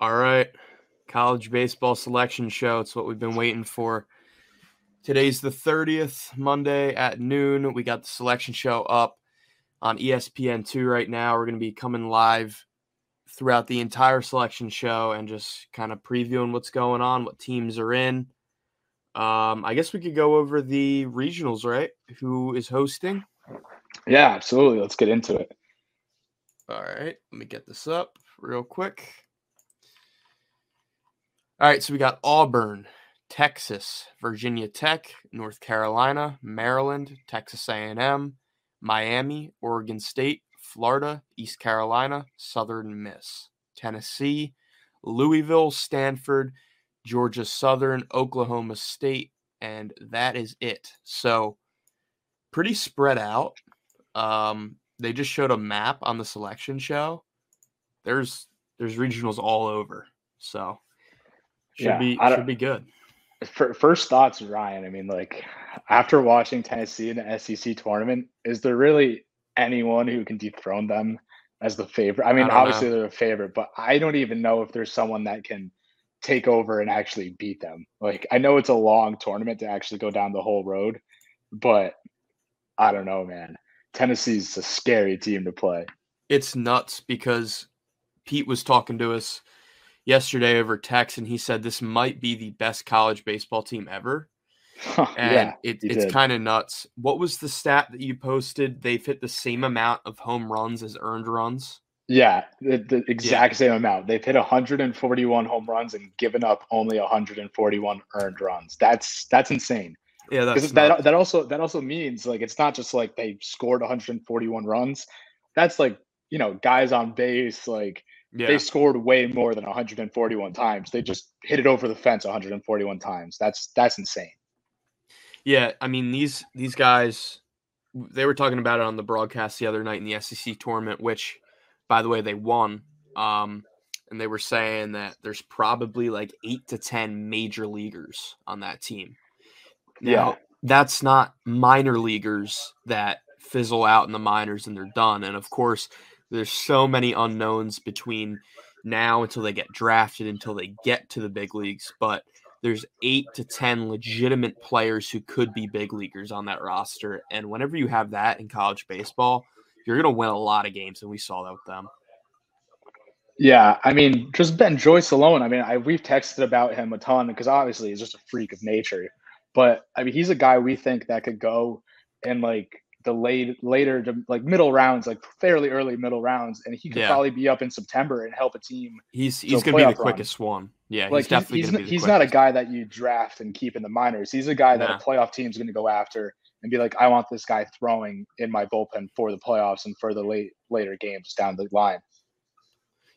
All right. College baseball selection show. It's what we've been waiting for. Today's the 30th, Monday at noon. We got the selection show up on ESPN2 right now. We're going to be coming live throughout the entire selection show and just kind of previewing what's going on, what teams are in. Um, I guess we could go over the regionals, right? Who is hosting? Yeah, absolutely. Let's get into it. All right, let me get this up real quick. All right, so we got Auburn, Texas, Virginia Tech, North Carolina, Maryland, Texas A&M, Miami, Oregon State, Florida, East Carolina, Southern Miss, Tennessee, Louisville, Stanford, Georgia Southern, Oklahoma State, and that is it. So pretty spread out. Um, they just showed a map on the selection show. There's there's regionals all over. So should yeah, be should be good. First thoughts, Ryan. I mean, like after watching Tennessee in the SEC tournament, is there really anyone who can dethrone them as the favorite? I mean, I obviously know. they're a favorite, but I don't even know if there's someone that can take over and actually beat them. Like I know it's a long tournament to actually go down the whole road, but I don't know, man. Tennessee's a scary team to play. It's nuts because Pete was talking to us yesterday over text, and he said this might be the best college baseball team ever. and yeah, it, it's kind of nuts. What was the stat that you posted? They've hit the same amount of home runs as earned runs. Yeah, the, the exact yeah. same amount. They've hit 141 home runs and given up only 141 earned runs. That's that's insane. Yeah, that's that that also that also means like it's not just like they scored 141 runs. That's like you know guys on base like yeah. They scored way more than 141 times. They just hit it over the fence 141 times. That's that's insane. Yeah, I mean these these guys they were talking about it on the broadcast the other night in the SEC tournament, which by the way they won. Um, and they were saying that there's probably like eight to ten major leaguers on that team. Now, yeah, that's not minor leaguers that fizzle out in the minors and they're done. And of course, there's so many unknowns between now until they get drafted until they get to the big leagues but there's 8 to 10 legitimate players who could be big leaguers on that roster and whenever you have that in college baseball you're going to win a lot of games and we saw that with them yeah, I mean, just Ben Joyce alone. I mean, I, we've texted about him a ton because obviously he's just a freak of nature. But I mean, he's a guy we think that could go and like the late later to like middle rounds, like fairly early middle rounds, and he could yeah. probably be up in September and help a team. He's he's gonna be the quickest one. Yeah, like he's definitely he's, he's, he's not a guy that you draft and keep in the minors. He's a guy that a playoff team's gonna go after and be like, I want this guy throwing in my bullpen for the playoffs and for the late later games down the line.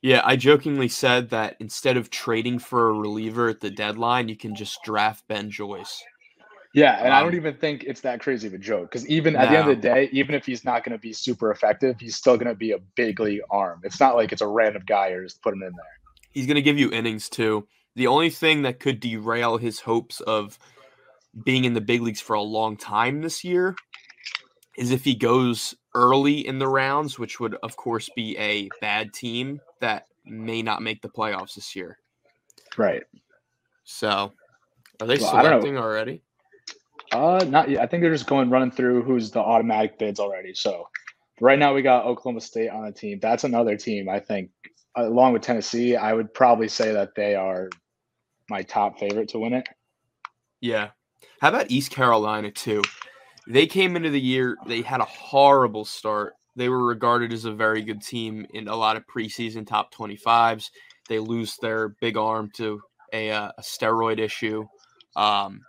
Yeah, I jokingly said that instead of trading for a reliever at the deadline, you can just draft Ben Joyce. Yeah, and um, I don't um, even think it's that crazy of a joke because even at the end of the day, even if he's not going to be super effective, he's still going to be a big league arm. It's not like it's a random guy you're just putting in there. He's going to give you innings too. The only thing that could derail his hopes of being in the big leagues for a long time this year is if he goes early in the rounds, which would of course be a bad team that may not make the playoffs this year. Right. So, are they well, selecting already? Uh, not yet. I think they're just going running through who's the automatic bids already. So right now we got Oklahoma State on the team. That's another team I think, along with Tennessee, I would probably say that they are my top favorite to win it. Yeah. How about East Carolina too? They came into the year, they had a horrible start. They were regarded as a very good team in a lot of preseason top 25s. They lose their big arm to a, uh, a steroid issue. Um,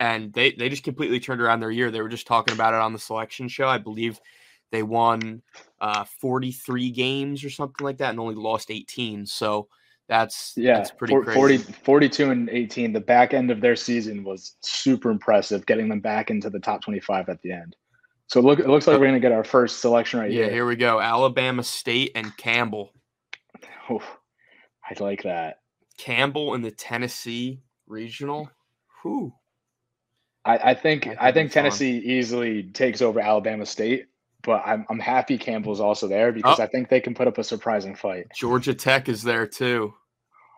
and they they just completely turned around their year. They were just talking about it on the selection show. I believe they won uh, 43 games or something like that and only lost 18. So that's yeah, that's pretty 40, 42 and 18. The back end of their season was super impressive, getting them back into the top 25 at the end. So look, it looks like we're gonna get our first selection right yeah, here. Yeah, here we go. Alabama State and Campbell. Oh, I like that. Campbell in the Tennessee regional. Whew. I, I think I, I think Tennessee fun. easily takes over Alabama State, but I'm I'm happy Campbell's also there because oh. I think they can put up a surprising fight. Georgia Tech is there too.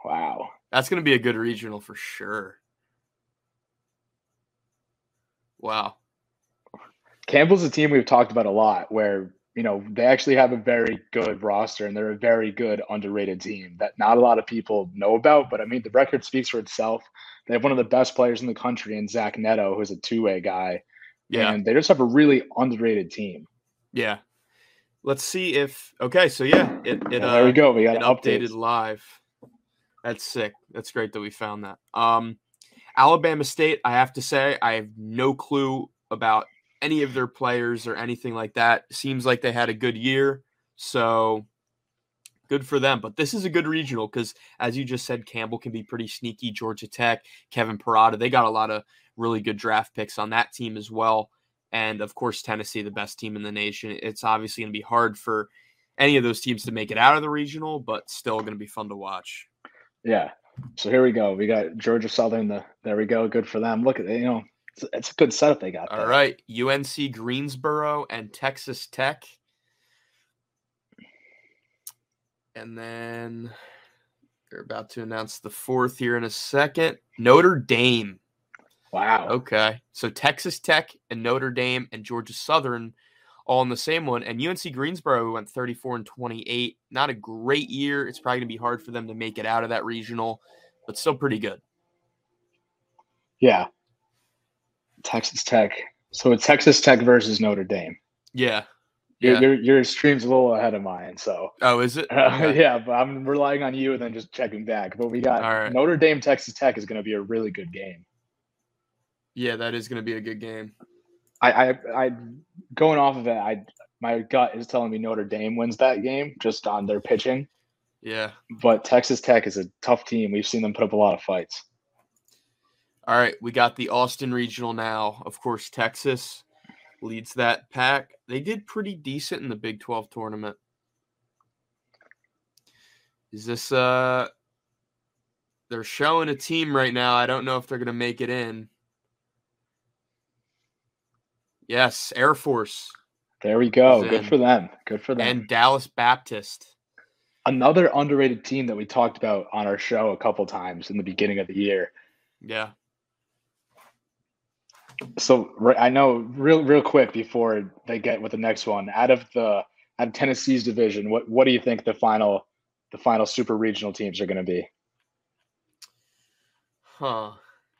Wow. That's going to be a good regional for sure. Wow. Campbell's a team we've talked about a lot where, you know, they actually have a very good roster and they're a very good underrated team that not a lot of people know about. But I mean, the record speaks for itself. They have one of the best players in the country in Zach Neto, who's a two way guy. Yeah. And they just have a really underrated team. Yeah. Let's see if okay, so yeah, it, it yeah, there we uh, go. We got it updated live. That's sick. That's great that we found that. Um Alabama State, I have to say, I have no clue about any of their players or anything like that. Seems like they had a good year. So good for them. But this is a good regional because, as you just said, Campbell can be pretty sneaky. Georgia Tech, Kevin Parada, they got a lot of really good draft picks on that team as well. And of course, Tennessee, the best team in the nation. It's obviously going to be hard for any of those teams to make it out of the regional, but still going to be fun to watch. Yeah. So here we go. We got Georgia Southern. The there we go. Good for them. Look at you know, it's, it's a good setup they got. All right, UNC Greensboro and Texas Tech, and then they're about to announce the fourth here in a second. Notre Dame Wow. Okay. So Texas Tech and Notre Dame and Georgia Southern all in the same one. And UNC Greensboro went 34 and 28. Not a great year. It's probably going to be hard for them to make it out of that regional, but still pretty good. Yeah. Texas Tech. So it's Texas Tech versus Notre Dame. Yeah. Your, yeah. your, your stream's a little ahead of mine, so. Oh, is it? Okay. yeah, but I'm relying on you and then just checking back. But we got right. Notre Dame Texas Tech is going to be a really good game. Yeah, that is going to be a good game. I, I, I, going off of it, I, my gut is telling me Notre Dame wins that game just on their pitching. Yeah. But Texas Tech is a tough team. We've seen them put up a lot of fights. All right, we got the Austin Regional now. Of course, Texas leads that pack. They did pretty decent in the Big 12 tournament. Is this uh they're showing a team right now. I don't know if they're going to make it in. Yes, Air Force. There we go. Good for them. Good for them. And Dallas Baptist. Another underrated team that we talked about on our show a couple times in the beginning of the year. Yeah. So I know real real quick before they get with the next one. Out of the out of Tennessee's division, what what do you think the final the final super regional teams are going to be? Huh.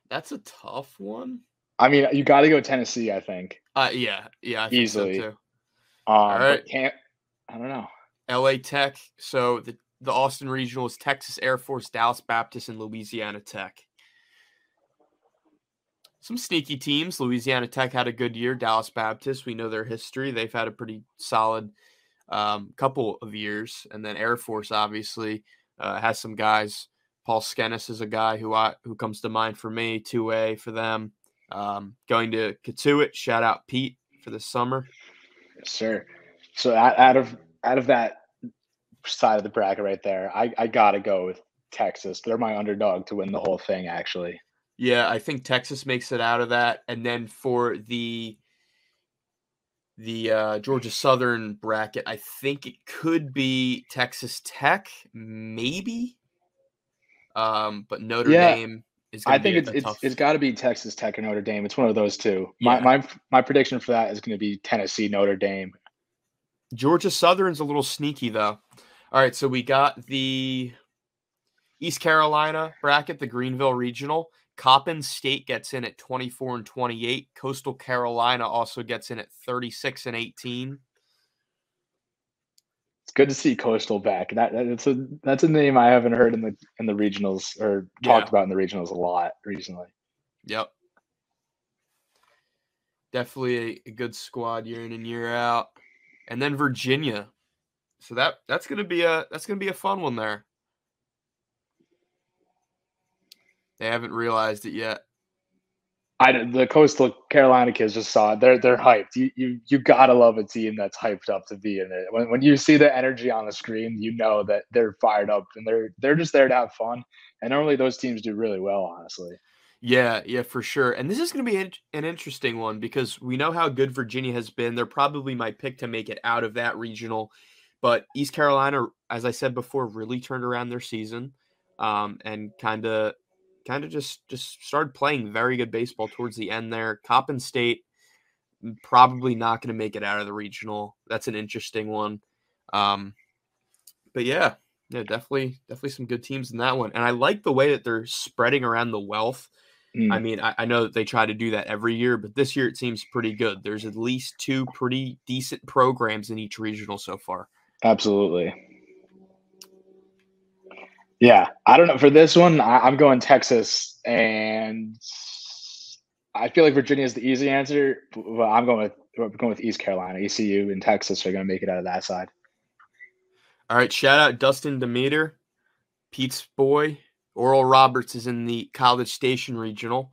That's a tough one. I mean, you got to go Tennessee. I think. Uh, yeah, yeah, easily. So um, All right. Can't. I don't know. L.A. Tech. So the the Austin Regional is Texas Air Force, Dallas Baptist, and Louisiana Tech. Some sneaky teams. Louisiana Tech had a good year. Dallas Baptist, we know their history. They've had a pretty solid um, couple of years. And then Air Force, obviously, uh, has some guys. Paul Skenes is a guy who I who comes to mind for me. Two A for them. Um, going to Cotuit, shout out Pete for the summer. Yes, sir. So out of out of that side of the bracket right there, I, I gotta go with Texas. They're my underdog to win the whole thing, actually. Yeah, I think Texas makes it out of that. And then for the the uh, Georgia Southern bracket, I think it could be Texas Tech, maybe. Um, but Notre yeah. Dame is. I think it's it's, it's got to be Texas Tech or Notre Dame. It's one of those two. Yeah. My my my prediction for that is going to be Tennessee Notre Dame. Georgia Southern's a little sneaky though. All right, so we got the East Carolina bracket, the Greenville Regional. Coppin State gets in at 24 and 28. Coastal Carolina also gets in at 36 and 18 it's good to see Coastal back. That that's a that's a name I haven't heard in the in the regionals or talked yeah. about in the regionals a lot recently. Yep. Definitely a, a, good squad year in and year out. And then Virginia. So that that's gonna be a that's gonna be a fun one there. They haven't realized it yet. I the coastal Carolina kids just saw it. They're they're hyped. You you you gotta love a team that's hyped up to be in it. When when you see the energy on the screen, you know that they're fired up and they're they're just there to have fun. And normally those teams do really well, honestly. Yeah, yeah, for sure. And this is going to be an interesting one because we know how good Virginia has been. They're probably my pick to make it out of that regional. But East Carolina, as I said before, really turned around their season. um, and kind of kind of just just started playing very good baseball towards the end there. Coppin State probably not going to make it out of the regional. That's an interesting one. Um, but yeah, yeah, definitely, definitely some good teams in that one. And I like the way that they're spreading around the wealth. Mm. I mean, I, I, know that they try to do that every year, but this year it seems pretty good. There's at least two pretty decent programs in each regional so far. Absolutely. Yeah, I don't know. For this one, I, I'm going Texas, and I feel like Virginia is the easy answer, but I'm going with I'm going with East Carolina. ECU and Texas are going to make it out of that side. All right, shout out Dustin Demeter, Pete's boy. Oral Roberts is in the College Station Regional.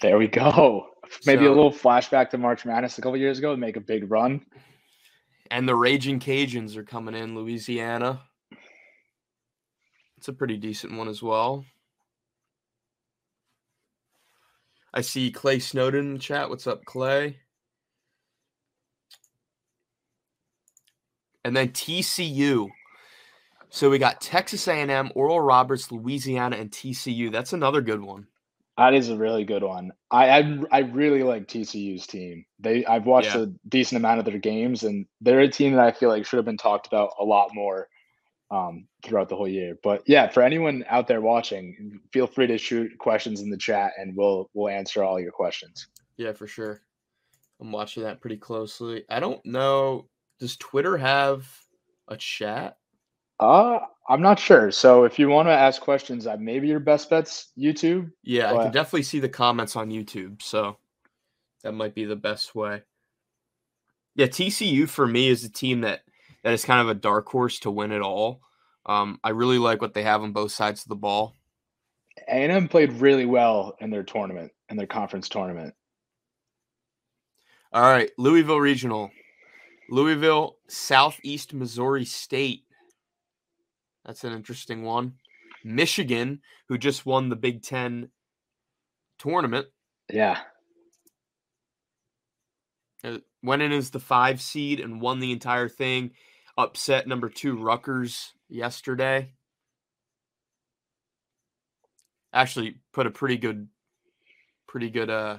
There we go. Maybe so, a little flashback to March Madness a couple years ago and make a big run. And the Raging Cajuns are coming in, Louisiana. It's a pretty decent one as well. I see Clay Snowden in the chat. What's up, Clay? And then TCU. So we got Texas A&M, Oral Roberts, Louisiana, and TCU. That's another good one. That is a really good one. I I, I really like TCU's team. They I've watched yeah. a decent amount of their games, and they're a team that I feel like should have been talked about a lot more um, throughout the whole year. But yeah, for anyone out there watching, feel free to shoot questions in the chat, and we'll we'll answer all your questions. Yeah, for sure. I'm watching that pretty closely. I don't know. Does Twitter have a chat? Uh, I'm not sure. So if you want to ask questions, uh, maybe your best bet's YouTube. Yeah, but... I can definitely see the comments on YouTube. So that might be the best way. Yeah, TCU for me is a team that that is kind of a dark horse to win it all. Um, I really like what they have on both sides of the ball. A&M played really well in their tournament, in their conference tournament. All right, Louisville Regional. Louisville, Southeast Missouri State. That's an interesting one. Michigan, who just won the Big Ten tournament. Yeah. Uh, went in as the five seed and won the entire thing upset number two Rutgers yesterday. Actually, put a pretty good, pretty good uh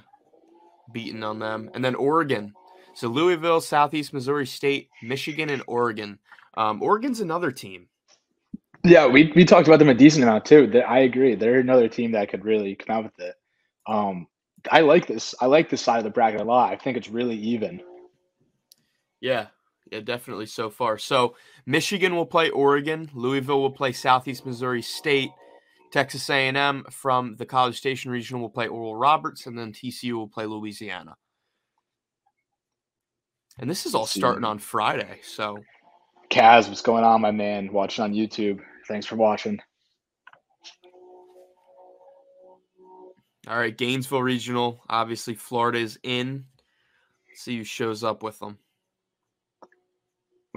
beating on them. And then Oregon. So Louisville, Southeast Missouri State, Michigan, and Oregon. Um, Oregon's another team. Yeah, we, we talked about them a decent amount too. I agree. They're another team that could really come out with it. Um, I like this. I like this side of the bracket a lot. I think it's really even. Yeah, yeah, definitely so far. So Michigan will play Oregon, Louisville will play Southeast Missouri State, Texas A&M from the College Station region will play Oral Roberts, and then TCU will play Louisiana. And this is all starting on Friday. So, Kaz, what's going on, my man? Watching on YouTube. Thanks for watching. All right, Gainesville Regional. Obviously, Florida is in. Let's see who shows up with them.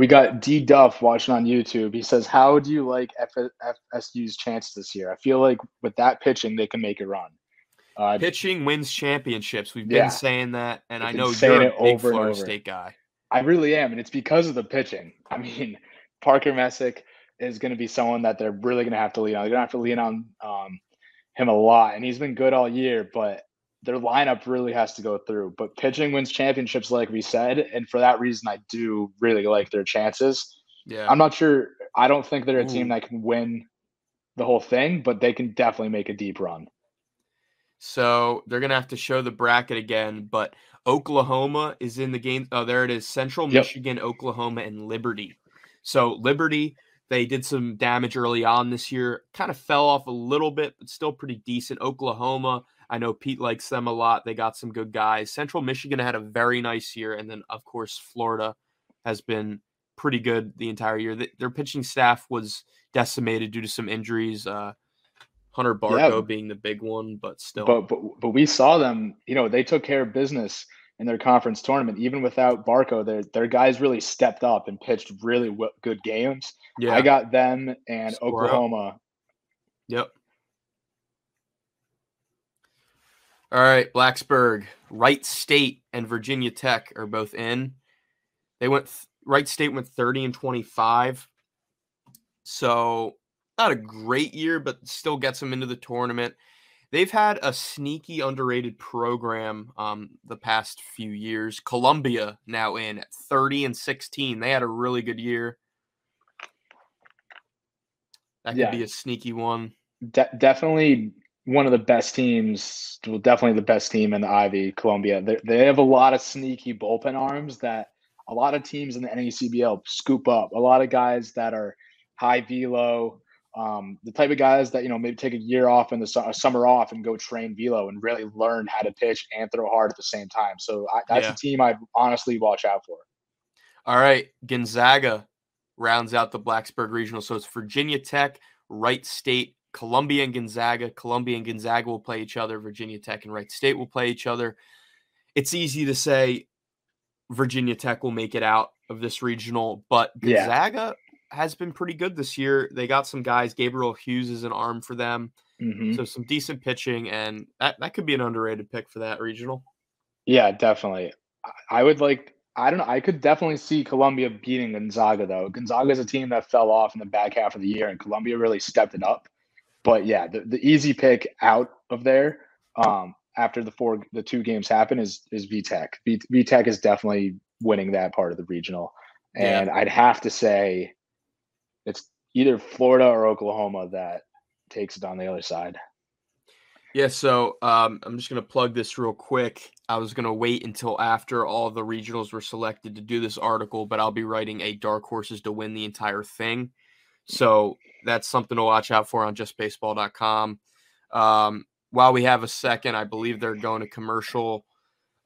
We got D Duff watching on YouTube. He says, "How do you like F- FSU's chances this year? I feel like with that pitching, they can make a run." Uh, pitching wins championships. We've yeah. been saying that, and I know you're a big Florida State guy. I really am, and it's because of the pitching. I mean, Parker Messick is going to be someone that they're really going to have to lean on. They're going to have to lean on um, him a lot, and he's been good all year. But their lineup really has to go through. But pitching wins championships, like we said, and for that reason, I do really like their chances. Yeah, I'm not sure. I don't think they're a Ooh. team that can win the whole thing, but they can definitely make a deep run. So they're gonna have to show the bracket again, but Oklahoma is in the game. Oh, there it is: Central yep. Michigan, Oklahoma, and Liberty. So Liberty, they did some damage early on this year, kind of fell off a little bit, but still pretty decent. Oklahoma, I know Pete likes them a lot. They got some good guys. Central Michigan had a very nice year. And then, of course, Florida has been pretty good the entire year. Their pitching staff was decimated due to some injuries. Uh, Hunter Barco yeah. being the big one, but still. But, but but we saw them. You know, they took care of business in their conference tournament, even without Barco. Their their guys really stepped up and pitched really w- good games. Yeah, I got them and Score Oklahoma. Up. Yep. All right, Blacksburg, Wright State, and Virginia Tech are both in. They went Wright State went 30 and 25. So not a great year, but still gets them into the tournament. They've had a sneaky underrated program um, the past few years. Columbia now in at 30 and 16. They had a really good year. That could yeah. be a sneaky one. De- definitely one of the best teams. Well, definitely the best team in the Ivy, Columbia. They, they have a lot of sneaky bullpen arms that a lot of teams in the NECBL scoop up. A lot of guys that are high velo, um, the type of guys that you know maybe take a year off in the su- summer off and go train velo and really learn how to pitch and throw hard at the same time. So I, that's yeah. a team I'd honestly watch out for. All right, Gonzaga rounds out the Blacksburg Regional. So it's Virginia Tech, Wright State, Columbia and Gonzaga. Columbia and Gonzaga will play each other. Virginia Tech and Wright State will play each other. It's easy to say Virginia Tech will make it out of this regional, but Gonzaga yeah. has been pretty good this year. They got some guys. Gabriel Hughes is an arm for them. Mm-hmm. So some decent pitching, and that, that could be an underrated pick for that regional. Yeah, definitely. I would like I don't know. I could definitely see Columbia beating Gonzaga though. Gonzaga is a team that fell off in the back half of the year, and Columbia really stepped it up. But yeah, the, the easy pick out of there um, after the four the two games happen is is VTech. V, VTech is definitely winning that part of the regional, and yeah. I'd have to say it's either Florida or Oklahoma that takes it on the other side. Yeah, so um, I'm just going to plug this real quick. I was going to wait until after all the regionals were selected to do this article, but I'll be writing a dark horses to win the entire thing. So that's something to watch out for on justbaseball.com. Um, while we have a second, I believe they're going to commercial.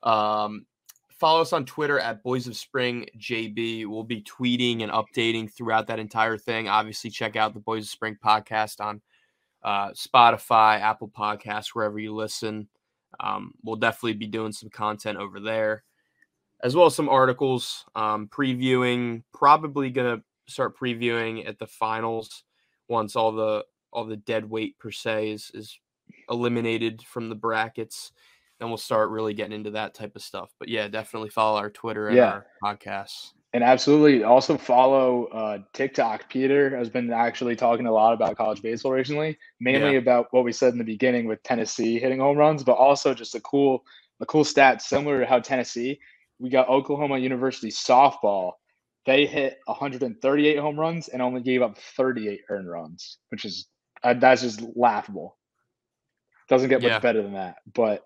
Um, follow us on Twitter at Boys of Spring JB. We'll be tweeting and updating throughout that entire thing. Obviously, check out the Boys of Spring podcast on uh, Spotify, Apple Podcasts, wherever you listen. Um, we'll definitely be doing some content over there, as well as some articles um, previewing. Probably gonna start previewing at the finals once all the all the dead weight per se is is eliminated from the brackets. Then we'll start really getting into that type of stuff. But yeah, definitely follow our Twitter and yeah. our podcasts. And absolutely also follow uh, TikTok. Peter has been actually talking a lot about college baseball recently, mainly yeah. about what we said in the beginning with Tennessee hitting home runs, but also just a cool a cool stat similar to how Tennessee. We got Oklahoma University softball. They hit 138 home runs and only gave up 38 earned runs, which is uh, that's just laughable. Doesn't get much yeah. better than that. But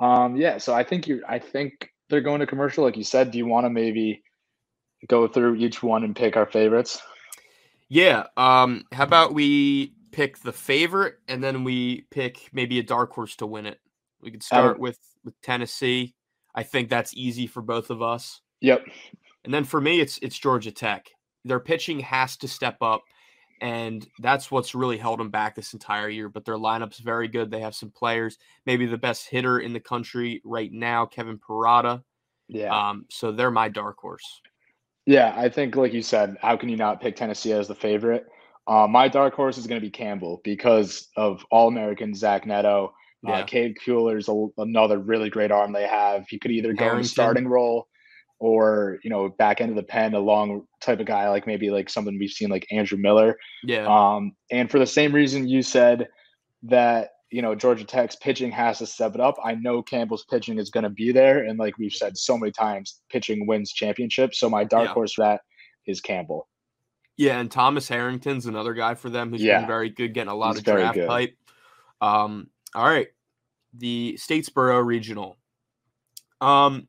um, yeah, so I think you I think they're going to commercial, like you said. Do you want to maybe go through each one and pick our favorites? Yeah. Um, how about we pick the favorite and then we pick maybe a dark horse to win it? We could start with with Tennessee. I think that's easy for both of us. Yep. And then for me, it's it's Georgia Tech. Their pitching has to step up, and that's what's really held them back this entire year. But their lineup's very good. They have some players, maybe the best hitter in the country right now, Kevin Parada. Yeah. Um, so they're my dark horse. Yeah, I think like you said, how can you not pick Tennessee as the favorite? Uh, my dark horse is going to be Campbell because of All American Zach Neto. Uh, yeah. Uh, Cade Kuehler's a, another really great arm they have. He could either go Harrington. in starting role or you know back end of the pen, a long type of guy like maybe like something we've seen like Andrew Miller. Yeah. Um, and for the same reason you said that you know Georgia Tech's pitching has to step it up. I know Campbell's pitching is going to be there, and like we've said so many times, pitching wins championships. So my dark yeah. horse for that is Campbell. Yeah, and Thomas Harrington's another guy for them who's yeah. been very good, getting a lot He's of draft hype. Um, all right, the Statesboro Regional. Um,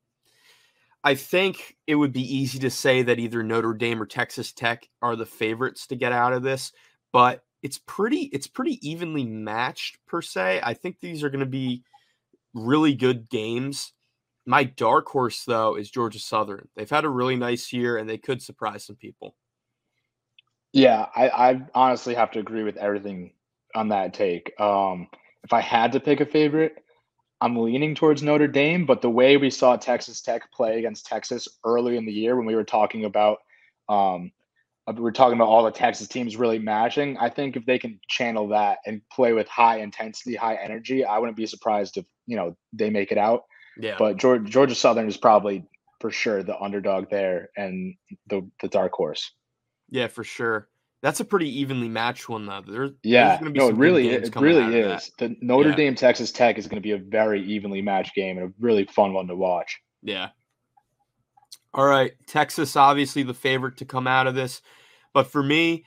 I think it would be easy to say that either Notre Dame or Texas Tech are the favorites to get out of this, but it's pretty it's pretty evenly matched per se. I think these are going to be really good games. My dark horse though is Georgia Southern. They've had a really nice year and they could surprise some people. Yeah, I, I honestly have to agree with everything on that take. Um, if I had to pick a favorite, I'm leaning towards Notre Dame, but the way we saw Texas Tech play against Texas early in the year when we were talking about um, uh, we're talking about all the Texas teams really matching. I think if they can channel that and play with high intensity, high energy, I wouldn't be surprised if you know they make it out. Yeah. But Georgia, Georgia Southern is probably for sure the underdog there and the the dark horse. Yeah, for sure. That's a pretty evenly matched one, though. There, yeah, no, it really, it really is. The Notre yeah. Dame Texas Tech is going to be a very evenly matched game and a really fun one to watch. Yeah. All right, Texas, obviously the favorite to come out of this, but for me,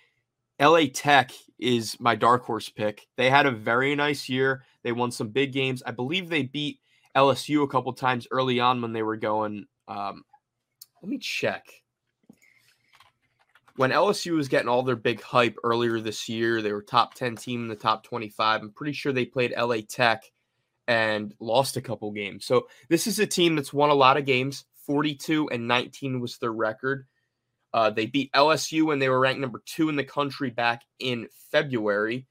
LA Tech is my dark horse pick. They had a very nice year. They won some big games. I believe they beat LSU a couple times early on when they were going. Um, let me check when LSU was getting all their big hype earlier this year, they were top 10 team in the top 25. I'm pretty sure they played LA Tech and lost a couple games. So this is a team that's won a lot of games. 42 and 19 was their record. Uh, they beat LSU when they were ranked number two in the country back in February.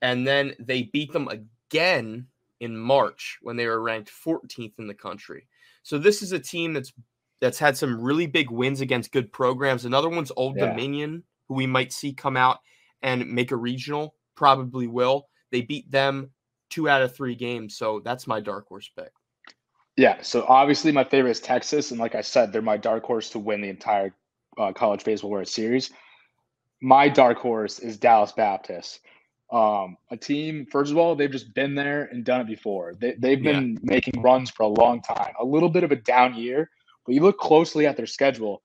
And then they beat them again in March when they were ranked 14th in the country. So this is a team that's that's had some really big wins against good programs. Another one's Old yeah. Dominion, who we might see come out and make a regional. Probably will. They beat them two out of three games. So that's my dark horse pick. Yeah. So obviously, my favorite is Texas. And like I said, they're my dark horse to win the entire uh, college baseball world series. My dark horse is Dallas Baptist. Um, a team, first of all, they've just been there and done it before. They, they've been yeah. making runs for a long time. A little bit of a down year, but you look closely at their schedule,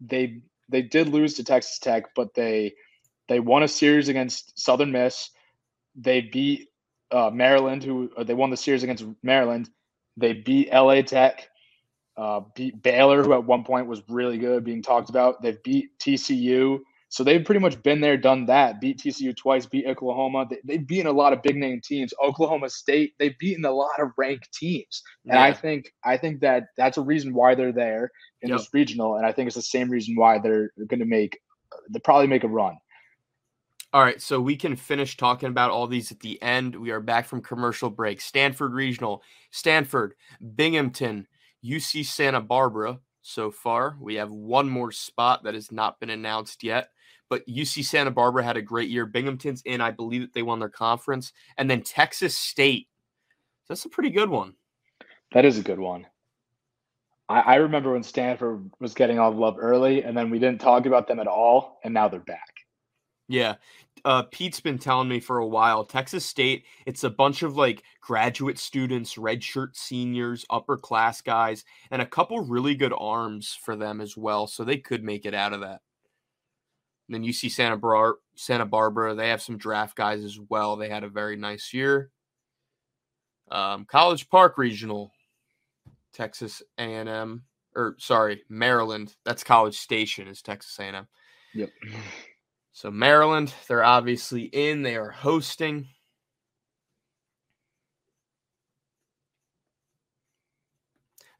they they did lose to Texas Tech, but they they won a series against Southern Miss. They beat uh, Maryland, who they won the series against Maryland. They beat LA Tech, uh, beat Baylor, who at one point was really good, being talked about. They've beat TCU. So they've pretty much been there, done that. Beat TCU twice, beat Oklahoma. They, have beaten a lot of big name teams. Oklahoma State, they've beaten a lot of ranked teams, and yeah. I think I think that that's a reason why they're there in yep. this regional, and I think it's the same reason why they're going to make they probably make a run. All right, so we can finish talking about all these at the end. We are back from commercial break. Stanford Regional, Stanford, Binghamton, UC Santa Barbara. So far, we have one more spot that has not been announced yet but UC Santa Barbara had a great year. Binghamton's in, I believe that they won their conference, and then Texas State. That's a pretty good one. That is a good one. I, I remember when Stanford was getting all the love early, and then we didn't talk about them at all, and now they're back. Yeah. Uh, Pete's been telling me for a while. Texas State, it's a bunch of like graduate students, redshirt seniors, upper class guys, and a couple really good arms for them as well. So they could make it out of that. And then UC Santa, Bar- Santa Barbara. They have some draft guys as well. They had a very nice year. Um, College Park Regional, Texas A&M, or sorry, Maryland. That's College Station is Texas A&M. Yep. So Maryland, they're obviously in. They are hosting.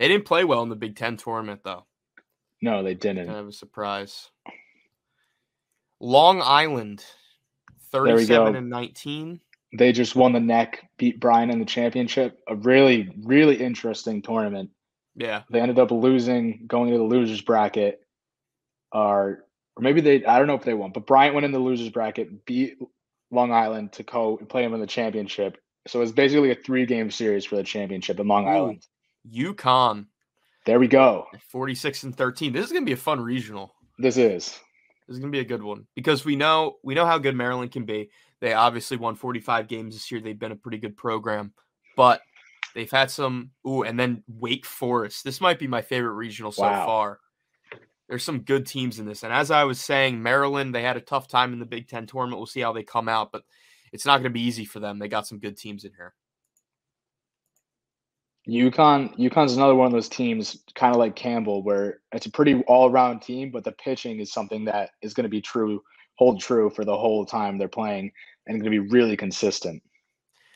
They didn't play well in the Big Ten tournament, though. No, they didn't. Kind of a surprise. Long Island, 37 and 19. They just won the NEC, beat Bryant in the championship. A really, really interesting tournament. Yeah. They ended up losing, going into the losers bracket. Or, or maybe they, I don't know if they won, but Bryant went in the losers bracket, beat Long Island to co play him in the championship. So it's basically a three game series for the championship in Long Ooh, Island. UConn. There we go. 46 and 13. This is going to be a fun regional. This is. This is gonna be a good one because we know we know how good Maryland can be. They obviously won 45 games this year. They've been a pretty good program, but they've had some. Ooh, and then Wake Forest. This might be my favorite regional so wow. far. There's some good teams in this, and as I was saying, Maryland they had a tough time in the Big Ten tournament. We'll see how they come out, but it's not going to be easy for them. They got some good teams in here. UConn, UConn's another one of those teams, kind of like Campbell, where it's a pretty all-around team, but the pitching is something that is going to be true, hold true for the whole time they're playing, and going to be really consistent.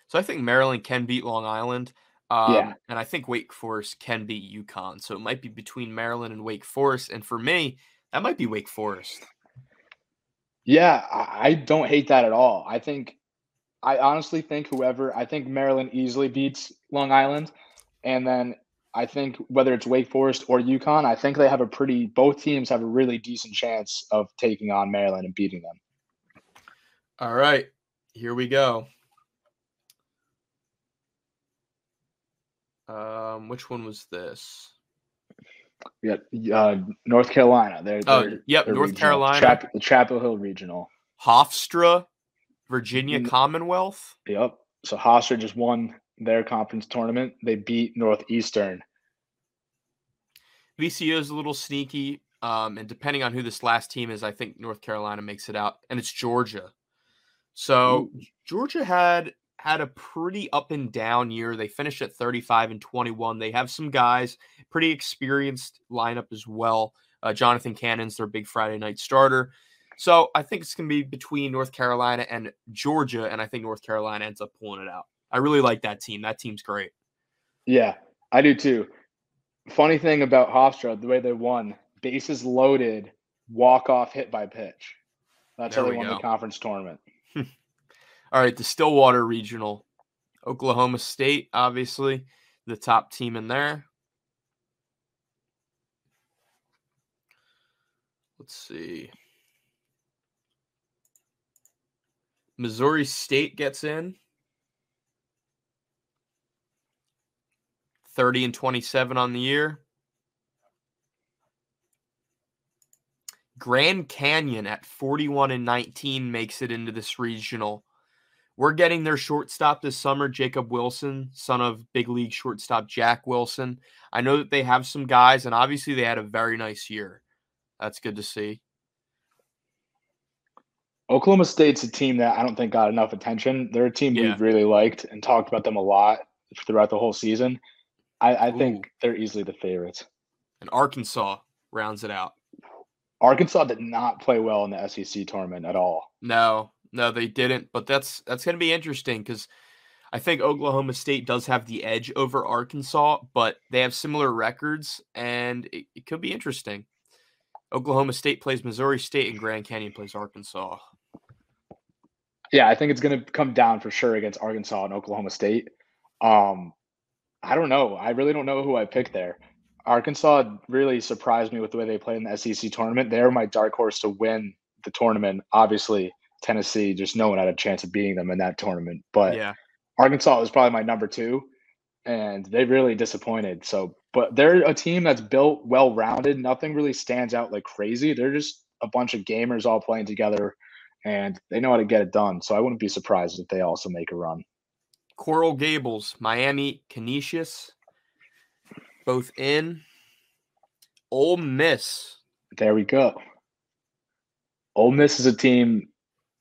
So I think Maryland can beat Long Island. Um, yeah. And I think Wake Forest can beat UConn. So it might be between Maryland and Wake Forest. And for me, that might be Wake Forest. Yeah, I don't hate that at all. I think, I honestly think whoever, I think Maryland easily beats Long Island. And then I think whether it's Wake Forest or UConn, I think they have a pretty both teams have a really decent chance of taking on Maryland and beating them. All right. Here we go. Um, which one was this? Yeah, uh, North Carolina. They're, oh, they're, yep, they're North regional. Carolina. Chap- the Chapel Hill Regional. Hofstra, Virginia Mm. Commonwealth. Yep. So Hofstra just won their conference tournament. They beat Northeastern. VCU is a little sneaky, um, and depending on who this last team is, I think North Carolina makes it out, and it's Georgia. So Georgia had had a pretty up and down year. They finished at 35 and 21. They have some guys, pretty experienced lineup as well. Uh, Jonathan Cannon's their big Friday night starter. So I think it's going to be between North Carolina and Georgia, and I think North Carolina ends up pulling it out. I really like that team. That team's great. Yeah, I do too. Funny thing about Hofstra, the way they won, bases loaded, walk off hit by pitch. That's There how they won go. the conference tournament. All right, the Stillwater Regional, Oklahoma State, obviously the top team in there. Let's see. Missouri State gets in. 30 and 27 on the year. Grand Canyon at 41 and 19 makes it into this regional. We're getting their shortstop this summer, Jacob Wilson, son of big league shortstop Jack Wilson. I know that they have some guys, and obviously they had a very nice year. That's good to see. Oklahoma State's a team that I don't think got enough attention. They're a team Yeah. we've really liked and talked about them a lot throughout the whole season. I, I think they're easily the favorites. And Arkansas rounds it out. Arkansas did not play well in the SEC tournament at all. No, no, they didn't. But that's that's going to be interesting because I think Oklahoma State does have the edge over Arkansas, but they have similar records, and it, it could be interesting. Oklahoma State plays Missouri State, and Grand Canyon plays Arkansas. Yeah, I think it's going to come down for sure against Arkansas and Oklahoma State. Um, I don't know. I really don't know who I picked there. Arkansas really surprised me with the way they played in the SEC tournament. They're my dark horse to win the tournament. Obviously, Tennessee, just no one had a chance of beating them in that tournament. But yeah, Arkansas was probably my number two, and they really disappointed. So, but they're a team that's built well rounded. Nothing really stands out like crazy. They're just a bunch of gamers all playing together, and they know how to get it done. So I wouldn't be surprised if they also make a run. Coral Gables, Miami, Canisius, both in. Ole Miss, There we go. Ole Miss is a team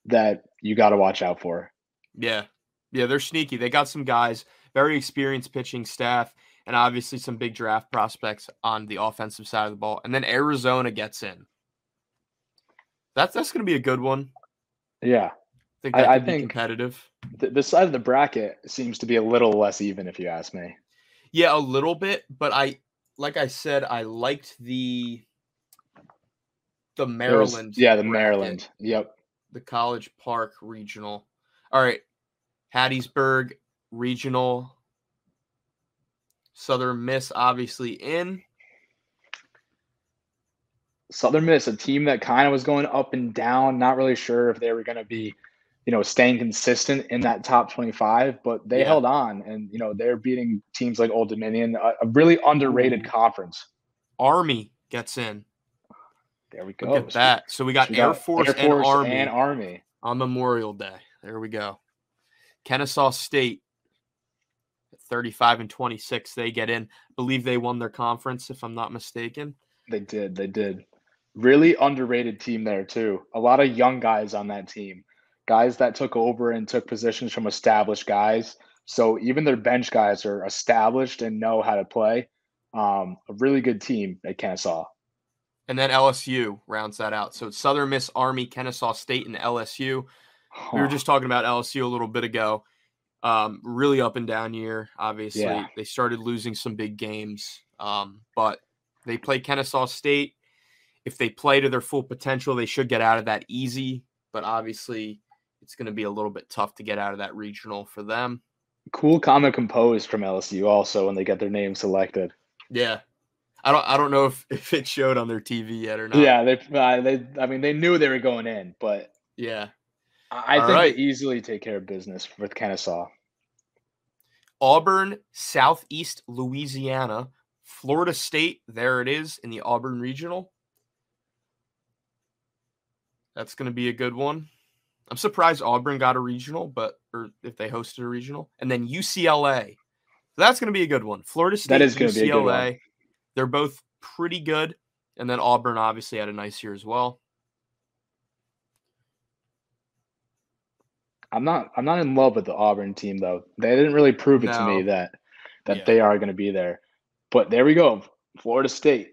that you got to watch out for. yeah, yeah, they're sneaky. They got some guys, very experienced pitching staff, and obviously some big draft prospects on the offensive side of the ball. And then Arizona gets in. That's that's going to be a good one. Yeah, I think that I could be think- competitive. The, side of the bracket seems to be a little less even, if you ask me. Yeah, a little bit, but I like I said, I liked the the There was- Maryland. yeah, the bracket, Maryland. Yep. the College Park regional. All right, Hattiesburg regional. Southern Miss obviously in. Southern Miss, a team that kind of was going up and down, not really sure if they were going to be, you know, staying consistent in that top 25, but they Yeah. held on and, you know, they're beating teams like Old Dominion, a, a really underrated conference. Army gets in. There we go. Look at that. So we got We Air got Force, Air Force and Army and Army. on Memorial Day. There we go. Kennesaw State 35 and 26 they get in. believe they won their conference if I'm not mistaken. They did. They did. Really underrated team there too. A lot of young guys on that team, guys that took over and took positions from established guys. So even their bench guys are established and know how to play. Um, a really good team at Kennesaw. And then LSU rounds that out. So it's Southern Miss, Army, Kennesaw State, and LSU. We were just talking about LSU a little bit ago. Um, really up and down year. Obviously, Yeah. they started losing some big games, um, but they play Kennesaw State. If they play to their full potential, they should get out of that easy. But obviously, it's going to be a little bit tough to get out of that regional for them. cool comment composed from LSU also when they get their name selected. Yeah, I don't. I don't know if, if it showed on their TV yet or not. Yeah, they uh, they I mean they knew they were going in, but yeah. I I think right. they easily take care of business with Kennesaw. Auburn, Southeast Louisiana, Florida State, there it is in the Auburn Regional. That's going to be a good one. I'm surprised Auburn got a regional, but or if they hosted a regional, and then UCLA. So that's going to be a good one. Florida State, that is going to be a good one. They're both pretty good, and then Auburn obviously had a nice year as well. I'm not I'm not in love with the Auburn team though. They didn't really prove it no. to me that that yeah. they are going to be there. But there we go. Florida State.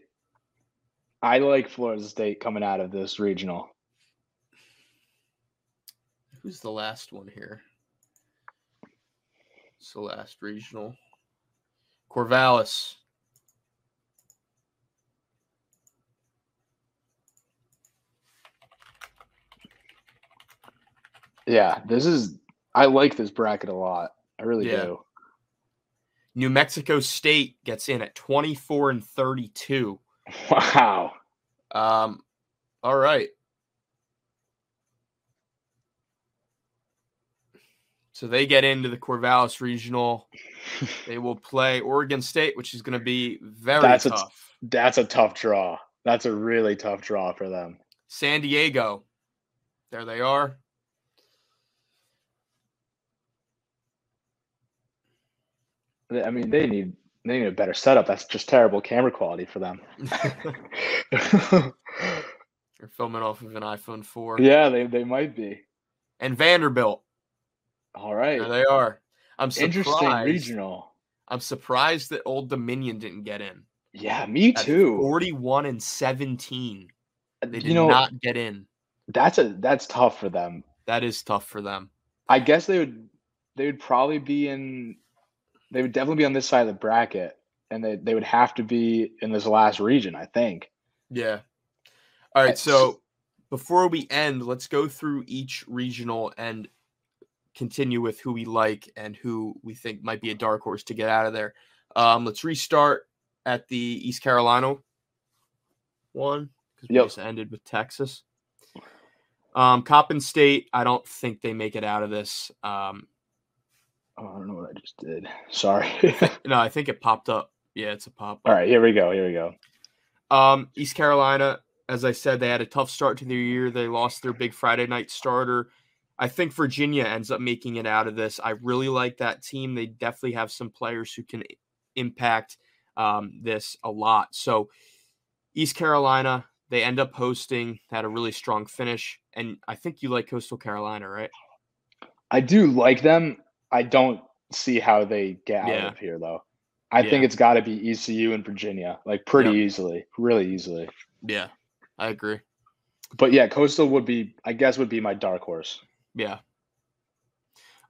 I like Florida State coming out of this regional. Who's the last one here? It's the last regional. Corvallis. Yeah, this is I like this bracket a lot. I really yeah. do. New Mexico State gets in at 24 and 32. Wow. Um all right. So they get into the Corvallis Regional. they will play Oregon State, which is going to be very that's tough. A, that's a tough draw. That's a really tough draw for them. San Diego. There they are. I mean, they need they need a better setup. That's just terrible camera quality for them. They're filming off of an iPhone 4. Yeah, they, they might be. And Vanderbilt. All right. There they are. I'm surprised. Interesting regional. I'm surprised that Old Dominion didn't get in. Yeah, me too. 41 and 17. Uh, they did you know, not get in. That's a that's tough for them. That is tough for them. I guess they would they would probably be in they would definitely be on this side of the bracket and they, they would have to be in this last region, I think. Yeah. All right, so before we end, let's go through each regional and continue with who we like and who we think might be a dark horse to get out of there. Um, let's restart at the East Carolina one because we yep. just ended with Texas. Um, Coppin State, I don't think they make it out of this. Um, oh, I don't know what I just did. Sorry. no, I think it popped up. Yeah, it's a pop. All right, here we go. Here we go. Um, East Carolina, as I said, they had a tough start to the year. They lost their big Friday night starter. I think Virginia ends up making it out of this. I really like that team. They definitely have some players who can impact um, this a lot. So, East Carolina, they end up hosting, had a really strong finish. And I think you like Coastal Carolina, right? I do like them. I don't see how they get yeah. out of here, though. I yeah. think it's got to be ECU and Virginia, like pretty easily, really easily. Yeah, I agree. But yeah, Coastal would be, I guess, would be my dark horse. Yeah.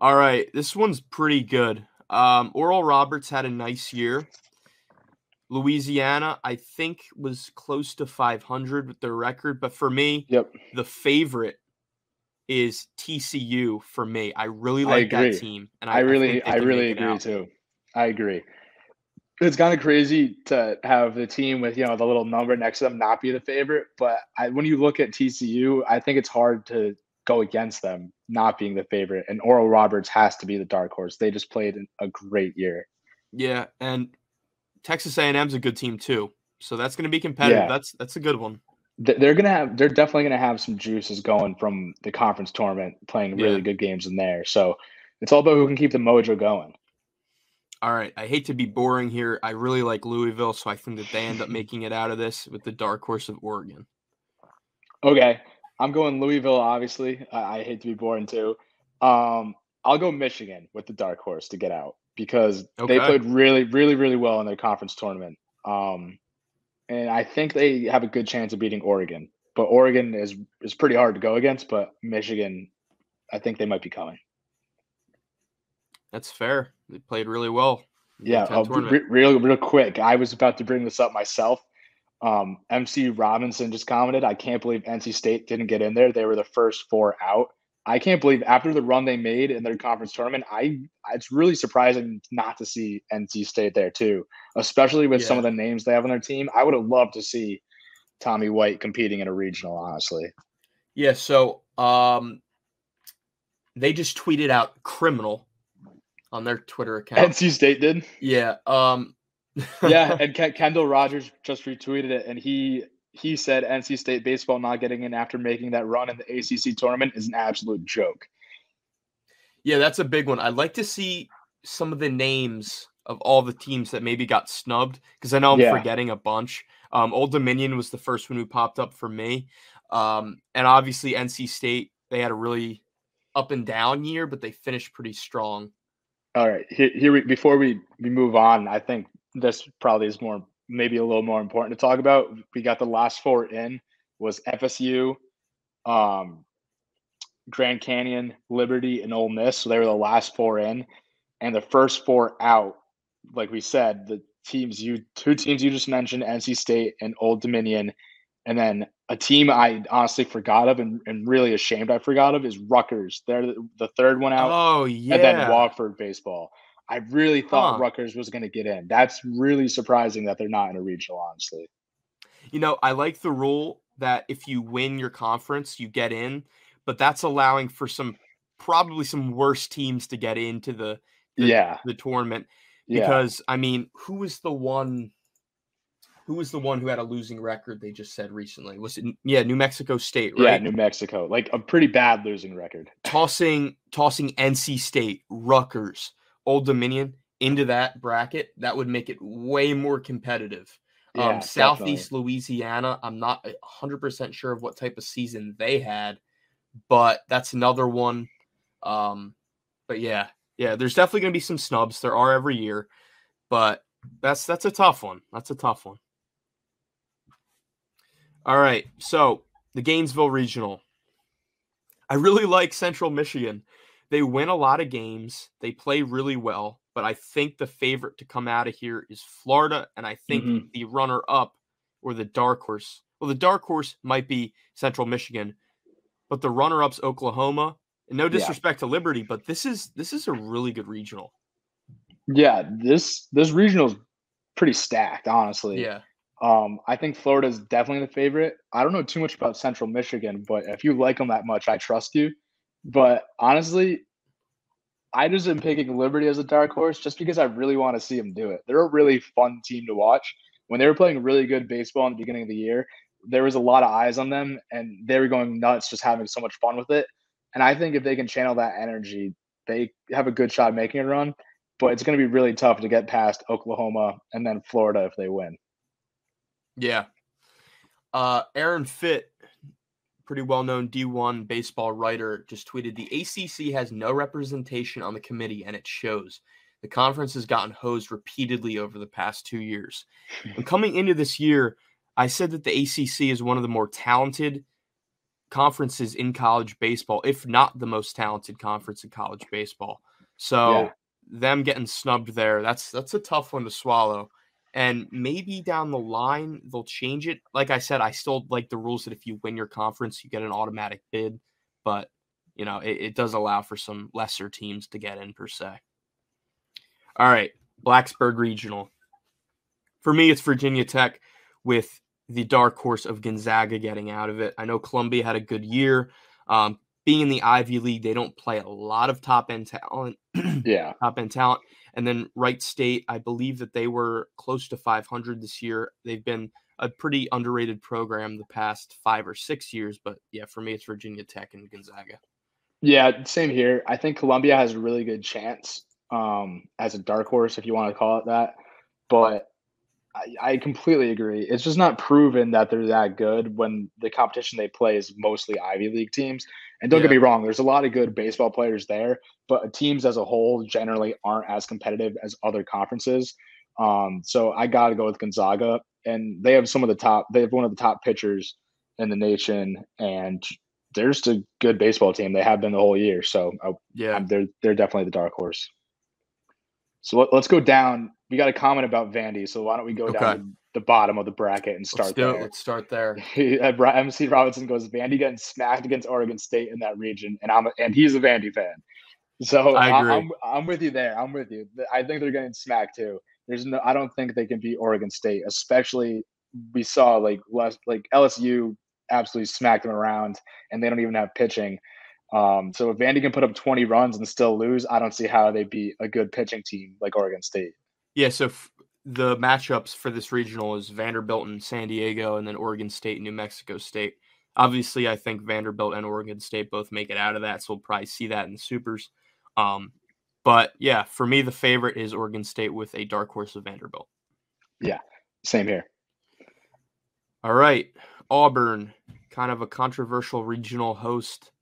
All right. This one's pretty good. Um, Oral Roberts had a nice year. Louisiana, I think, was close to 500 with their record. But for me, yep. the favorite is TCU for me. I really like I that team. And I, I really, I, I really agree too. I agree. It's kind of crazy to have the team with, you know, the little number next to them not be the favorite. But I, when you look at TCU, I think it's hard to go against them not being the favorite. And Oral Roberts has to be the dark horse. They just played a great year. Yeah, and Texas A&M's a good team too. So that's going to be competitive. Yeah. That's that's a good one. They're gonna have. They're definitely gonna have some juices going from the conference tournament, playing really yeah. good games in there. So it's all about who can keep the mojo going. All right. I hate to be boring here. I really like Louisville, so I think that they end up making it out of this with the dark horse of Oregon. Okay. I'm going Louisville, obviously. I, I hate to be boring too. Um, I'll go Michigan with the dark horse to get out because okay. they played really, really, really well in their conference tournament. Um, and I think they have a good chance of beating Oregon. But Oregon is is pretty hard to go against. But Michigan, I think they might be coming. That's fair. They played really well. Yeah, uh, re- real real quick. I was about to bring this up myself. Um, MC Robinson just commented, I can't believe NC State didn't get in there. They were the first four out. I can't believe after the run they made in their conference tournament, I it's really surprising not to see NC State there too, especially with yeah. some of the names they have on their team. I would have loved to see Tommy White competing in a regional, honestly. Yeah, so um they just tweeted out criminal on their Twitter account. NC State did? Yeah. Um yeah, and K- Kendall Rogers just retweeted it, and he he said NC State baseball not getting in after making that run in the ACC tournament is an absolute joke. Yeah, that's a big one. I'd like to see some of the names of all the teams that maybe got snubbed because I know I'm yeah. forgetting a bunch. Um, Old Dominion was the first one who popped up for me, um, and obviously NC State they had a really up and down year, but they finished pretty strong. All right, here, here we, before we we move on, I think this probably is more maybe a little more important to talk about. We got the last four in was FSU, um, Grand Canyon, Liberty, and Ole Miss. So they were the last four in, and the first four out. Like we said, the teams you two teams you just mentioned, NC State and Old Dominion, and then a team I honestly forgot of and, and really ashamed I forgot of is Rutgers. They're the, the third one out. Oh yeah, and then Wofford baseball. I really thought huh. Rutgers was going to get in. That's really surprising that they're not in a regional, honestly. You know, I like the rule that if you win your conference, you get in, but that's allowing for some probably some worse teams to get into the, the yeah the tournament because yeah. I mean, who was the one? Who was the one who had a losing record? They just said recently was it? Yeah, New Mexico State, right? Yeah, New Mexico, like a pretty bad losing record. Tossing, tossing NC State, Rutgers, Old Dominion into that bracket, that would make it way more competitive. Yeah, um, Southeast definitely. Louisiana, I'm not 100% sure of what type of season they had, but that's another one. Um, but yeah, yeah, there's definitely going to be some snubs. There are every year, but that's that's a tough one. That's a tough one. All right, so the Gainesville Regional. I really like Central Michigan they win a lot of games. They play really well, but I think the favorite to come out of here is Florida, and I think mm-hmm. the runner up or the dark horse. Well, the dark horse might be Central Michigan, but the runner up's Oklahoma. And no disrespect yeah. to Liberty, but this is this is a really good regional. Yeah, this this regional is pretty stacked, honestly. Yeah. Um, I think Florida is definitely the favorite. I don't know too much about Central Michigan, but if you like them that much, I trust you. But honestly, I just am picking Liberty as a dark horse just because I really want to see them do it. They're a really fun team to watch. When they were playing really good baseball in the beginning of the year, there was a lot of eyes on them and they were going nuts just having so much fun with it. And I think if they can channel that energy, they have a good shot making a run. But it's going to be really tough to get past Oklahoma and then Florida if they win. Yeah. Uh, Aaron Fitt pretty well known D1 baseball writer, just tweeted the ACC has no representation on the committee, and it shows. The conference has gotten hosed repeatedly over the past two years. and coming into this year, I said that the ACC is one of the more talented conferences in college baseball, if not the most talented conference in college baseball. So yeah. them getting snubbed there, that's that's a tough one to swallow and maybe down the line they'll change it. Like I said, I still like the rules that if you win your conference, you get an automatic bid, but you know it, it does allow for some lesser teams to get in per se. All right, Blacksburg Regional. For me, it's Virginia Tech with the dark horse of Gonzaga getting out of it. I know Columbia had a good year. Um, being in the Ivy League, they don't play a lot of top end talent. yeah, top end talent. And then Wright State, I believe that they were close to 500 this year. They've been a pretty underrated program the past five or six years. But yeah, for me, it's Virginia Tech and Gonzaga. Yeah, same here. I think Columbia has a really good chance um, as a dark horse, if you want to call it that. But I, I, completely agree. It's just not proven that they're that good when the competition they play is mostly Ivy League teams. And don't yeah. get me wrong, there's a lot of good baseball players there, but teams as a whole generally aren't as competitive as other conferences. Um, so I got to go with Gonzaga, and they have some of the top. They have one of the top pitchers in the nation, and they're just a good baseball team. They have been the whole year. So uh, yeah, they're they're definitely the dark horse. So let, us go down. We got a comment about Vandy, so why don't we go okay. down to the bottom of the bracket and start let's there? It. Let's start there. MC Robinson goes Vandy getting smacked against Oregon State in that region, and I'm and he's a Vandy fan. So I agree. I'm, I'm with you there. I'm with you. I think they're getting smacked too. There's no. I don't think they can beat Oregon State, especially we saw like less like LSU absolutely smacked them around, and they don't even have pitching. Um, so if Vandy can put up 20 runs and still lose, I don't see how they beat a good pitching team like Oregon State. Yeah. So f- the matchups for this regional is Vanderbilt and San Diego, and then Oregon State and New Mexico State. Obviously, I think Vanderbilt and Oregon State both make it out of that, so we'll probably see that in the supers. Um, but yeah, for me, the favorite is Oregon State with a dark horse of Vanderbilt. Yeah, same here. All right, Auburn, kind of a controversial regional host.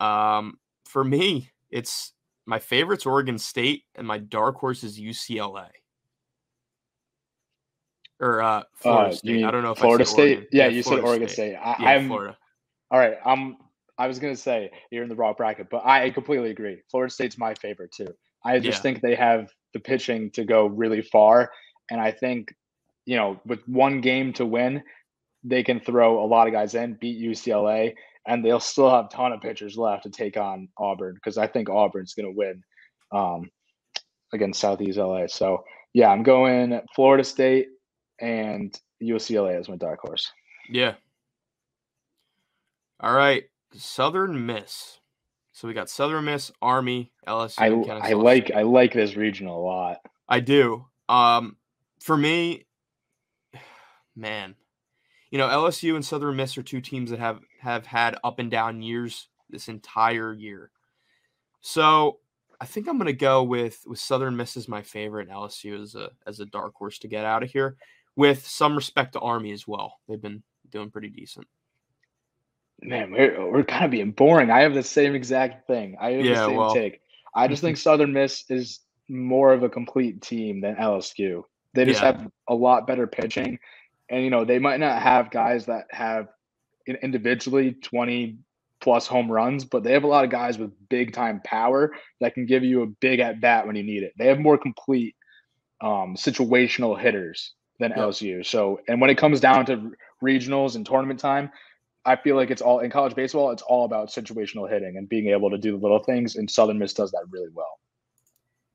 Um, for me, it's my favorite's Oregon State, and my dark horse is UCLA. Or uh, Florida uh, State. I don't know if Florida State. Yeah, yeah, you Florida said Oregon State. State. I, yeah, I'm Florida. All right, I'm. I was gonna say you're in the raw bracket, but I completely agree. Florida State's my favorite too. I just yeah. think they have the pitching to go really far, and I think, you know, with one game to win, they can throw a lot of guys in, beat UCLA, and they'll still have a ton of pitchers left to take on Auburn because I think Auburn's going to win um, against Southeast LA. So yeah, I'm going Florida State and UCLA as my dark horse. Yeah. All right, Southern Miss. So we got Southern Miss, Army, LSU. I, I like I like this regional a lot. I do. Um, for me, man, you know LSU and Southern Miss are two teams that have have had up and down years this entire year. So I think I'm going to go with with Southern Miss as my favorite. LSU as a as a dark horse to get out of here with some respect to Army as well. They've been doing pretty decent. Man, we're, we're kind of being boring. I have the same exact thing. I have yeah, the same well, take. I just think Southern Miss is more of a complete team than LSU. They just yeah. have a lot better pitching. And, you know, they might not have guys that have individually 20 plus home runs, but they have a lot of guys with big time power that can give you a big at bat when you need it. They have more complete um, situational hitters than yep. LSU. So, and when it comes down to regionals and tournament time, I feel like it's all in college baseball. It's all about situational hitting and being able to do the little things. And Southern Miss does that really well.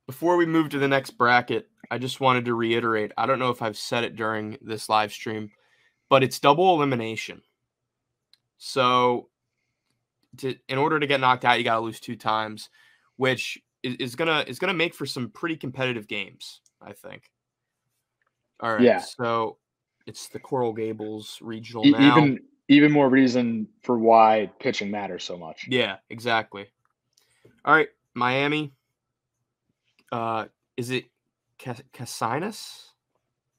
Before we move to the next bracket, I just wanted to reiterate. I don't know if I've said it during this live stream, but it's double elimination. So, to, in order to get knocked out, you got to lose two times, which is, is gonna is gonna make for some pretty competitive games. I think. All right. Yeah. So it's the Coral Gables regional e- now. Even even more reason for why pitching matters so much. Yeah, exactly. All right, Miami. Uh, is it Casinas?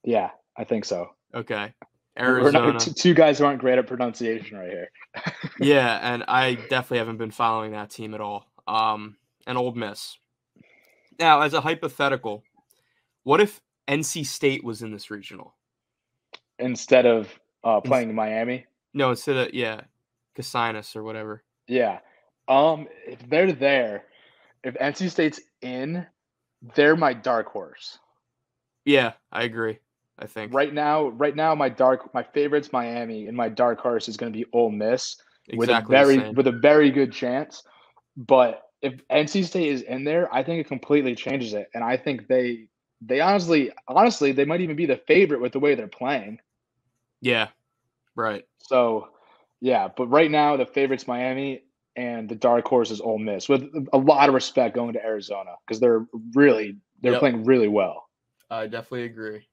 Yeah, I think so. Okay. Arizona. Not, two guys who aren't great at pronunciation right here. yeah, and I definitely haven't been following that team at all. Um, and Ole Miss. Now, as a hypothetical, what if NC State was in this regional instead of uh, playing in Miami? No, instead of yeah, Casinas or whatever. Yeah. Um, if they're there, if NC State's in, they're my dark horse. Yeah, I agree. I think right now, right now, my dark, my favorite's Miami, and my dark horse is going to be Ole Miss exactly with a very with a very good chance. But if NC State is in there, I think it completely changes it, and I think they they honestly, honestly, they might even be the favorite with the way they're playing. Yeah, right. So, yeah, but right now the favorite's Miami, and the dark horse is Ole Miss, with a lot of respect going to Arizona because they're really they're yep. playing really well. I definitely agree.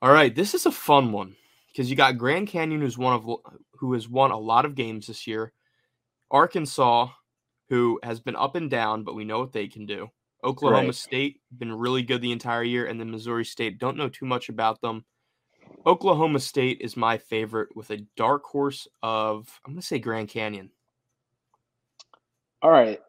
All right, this is a fun one because you got Grand Canyon, who's one of who has won a lot of games this year. Arkansas, who has been up and down, but we know what they can do. Oklahoma right. State been really good the entire year, and then Missouri State don't know too much about them. Oklahoma State is my favorite with a dark horse of I'm gonna say Grand Canyon. All right.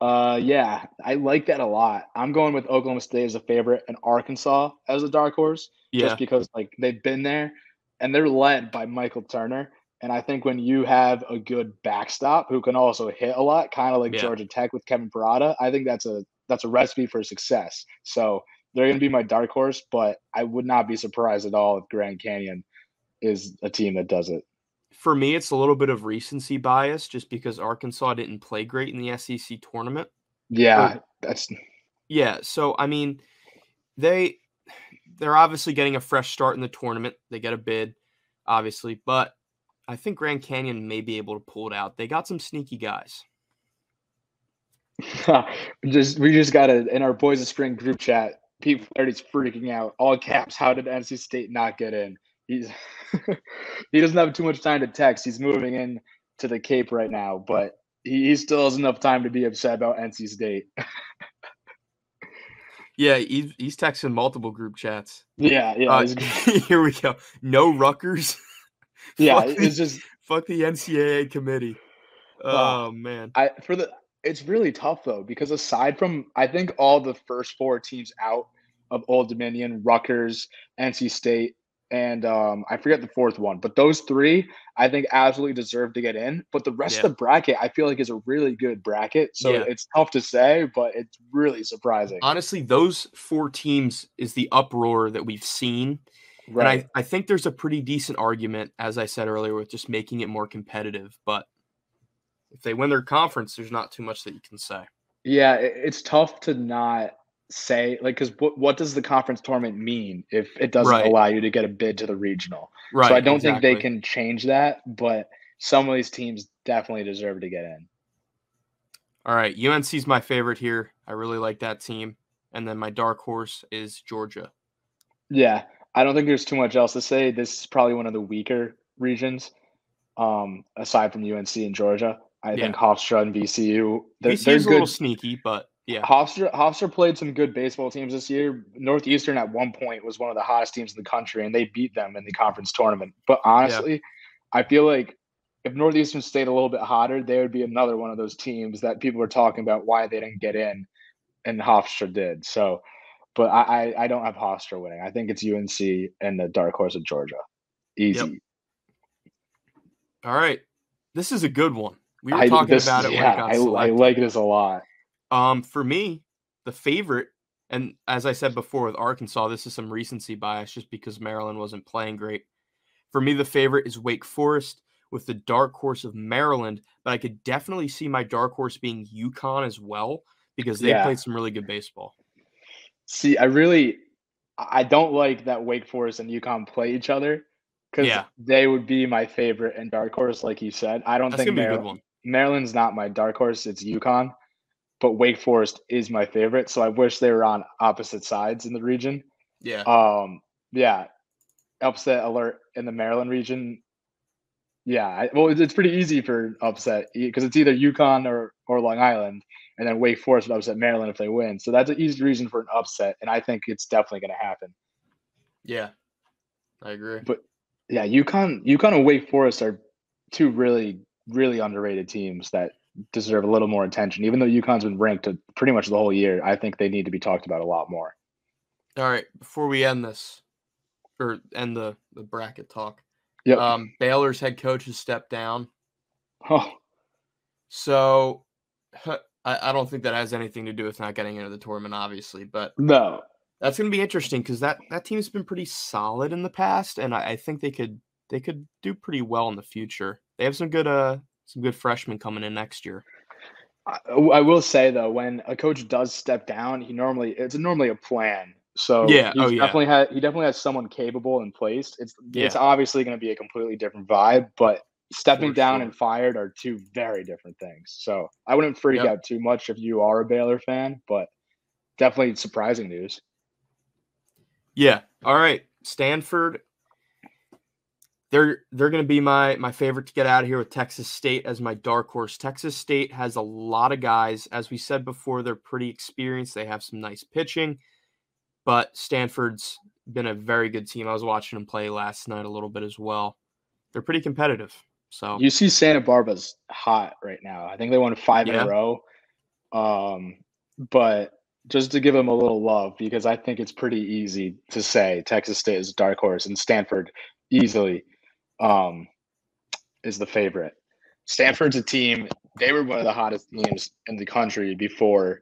Uh yeah, I like that a lot. I'm going with Oklahoma State as a favorite and Arkansas as a dark horse. Yeah. Just because like they've been there and they're led by Michael Turner. And I think when you have a good backstop who can also hit a lot, kind of like yeah. Georgia Tech with Kevin Parada, I think that's a that's a recipe for success. So they're going to be my dark horse, but I would not be surprised at all if Grand Canyon is a team that does it. For me, it's a little bit of recency bias just because Arkansas didn't play great in the SEC tournament. Yeah, that's yeah. So I mean, they they're obviously getting a fresh start in the tournament. They get a bid, obviously, but I think Grand Canyon may be able to pull it out. They got some sneaky guys. just we just got a in our boys of spring group chat. Pete Flaherty's freaking out. All caps. How did NC State not get in? He's he doesn't have too much time to text. He's moving in to the Cape right now, but he, he still has enough time to be upset about NC State. yeah, he's he's texting multiple group chats. Yeah, yeah. Uh, here we go. No Rutgers. yeah, fuck it's the, just fuck the NCAA committee. Oh man. I for the it's really tough though because aside from I think all the first four teams out of Old Dominion, Rutgers, NC State, and um, I forget the fourth one, but those three I think absolutely deserve to get in. But the rest yeah. of the bracket I feel like is a really good bracket, so yeah. it's tough to say, but it's really surprising. Honestly, those four teams is the uproar that we've seen. Right. And I, I think there's a pretty decent argument, as I said earlier, with just making it more competitive. But if they win their conference, there's not too much that you can say. Yeah, it's tough to not say like because what, what does the conference tournament mean if it doesn't right. allow you to get a bid to the regional? Right so i don't exactly. think they can change that but some of these teams definitely deserve to get in. All right unc's my favorite here. I really like that team. And then my dark horse is georgia. Yeah i don't think there's too much else to say. This is probably one of the weaker regions um aside from unc and georgia i yeah. think hofstra and vcu they're, VCU's they're good. a little sneaky but yeah, Hofstra Hofstra played some good baseball teams this year. Northeastern at one point was one of the hottest teams in the country, and they beat them in the conference tournament. But honestly, yeah. I feel like if Northeastern stayed a little bit hotter, they would be another one of those teams that people were talking about why they didn't get in, and Hofstra did. So, but I I, I don't have Hofstra winning. I think it's UNC and the dark horse of Georgia. Easy. Yep. All right, this is a good one. We were talking this, about it. Yeah, I, I like this a lot. Um, for me, the favorite, and as I said before with Arkansas, this is some recency bias just because Maryland wasn't playing great. For me, the favorite is Wake Forest with the dark horse of Maryland, but I could definitely see my dark horse being UConn as well because they yeah. played some really good baseball. See, I really, I don't like that Wake Forest and UConn play each other because yeah. they would be my favorite and dark horse, like you said. I don't That's think Maryland, Maryland's not my dark horse; it's UConn but Wake Forest is my favorite. So I wish they were on opposite sides in the region. Yeah. Um. Yeah. Upset alert in the Maryland region. Yeah. I, well, it's pretty easy for upset because it's either UConn or or Long Island, and then Wake Forest would upset Maryland if they win. So that's an easy reason for an upset, and I think it's definitely going to happen. Yeah, I agree. But yeah, UConn, UConn and Wake Forest are two really really underrated teams that deserve a little more attention. Even though UConn's been ranked pretty much the whole year, I think they need to be talked about a lot more. All right, before we end this or end the the bracket talk, yeah. Um, Baylor's head coach has stepped down. Oh, so I, I don't think that has anything to do with not getting into the tournament, obviously, but no, that's going to be interesting because that that team's been pretty solid in the past, and I, I think they could they could do pretty well in the future. They have some good uh some good freshmen coming in next year. I, will say though, when a coach does step down, he normally it's normally a plan. So yeah, oh, yeah. definitely had he definitely has someone capable in place. It's yeah. it's obviously going to be a completely different vibe, but stepping For down sure. and fired are two very different things. So I wouldn't freak yep. out too much if you are a Baylor fan, but definitely surprising news. Yeah. All right. Stanford they're they're going to be my my favorite to get out of here with Texas State as my dark horse. Texas State has a lot of guys, as we said before, they're pretty experienced. They have some nice pitching, but Stanford's been a very good team. I was watching them play last night a little bit as well. They're pretty competitive. So you see Santa Barbara's hot right now. I think they won five yeah. in a row. Um, but just to give them a little love because I think it's pretty easy to say Texas State is a dark horse and Stanford easily um, is the favorite. Stanford's a team. They were one of the hottest teams in the country before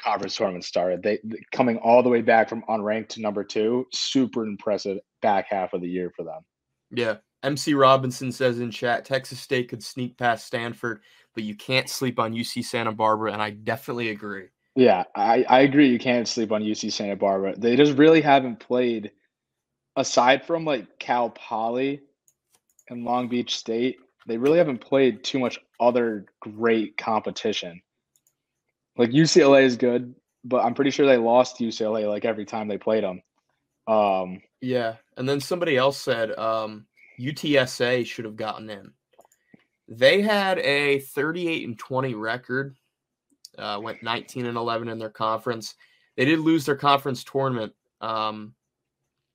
conference tournament started. They coming all the way back from unranked to number two. Super impressive back half of the year for them. Yeah. MC Robinson says in chat, Texas State could sneak past Stanford, but you can't sleep on UC Santa Barbara, and I definitely agree. Yeah, I, I agree. You can't sleep on UC Santa Barbara. They just really haven't played, aside from like Cal Poly, and Long Beach State, they really haven't played too much other great competition. Like UCLA is good, but I'm pretty sure they lost UCLA like every time they played them. Um, yeah, and then somebody else said um, UTSA should have gotten in. They had a 38 and 20 record, uh, went 19 and 11 in their conference. They did lose their conference tournament um,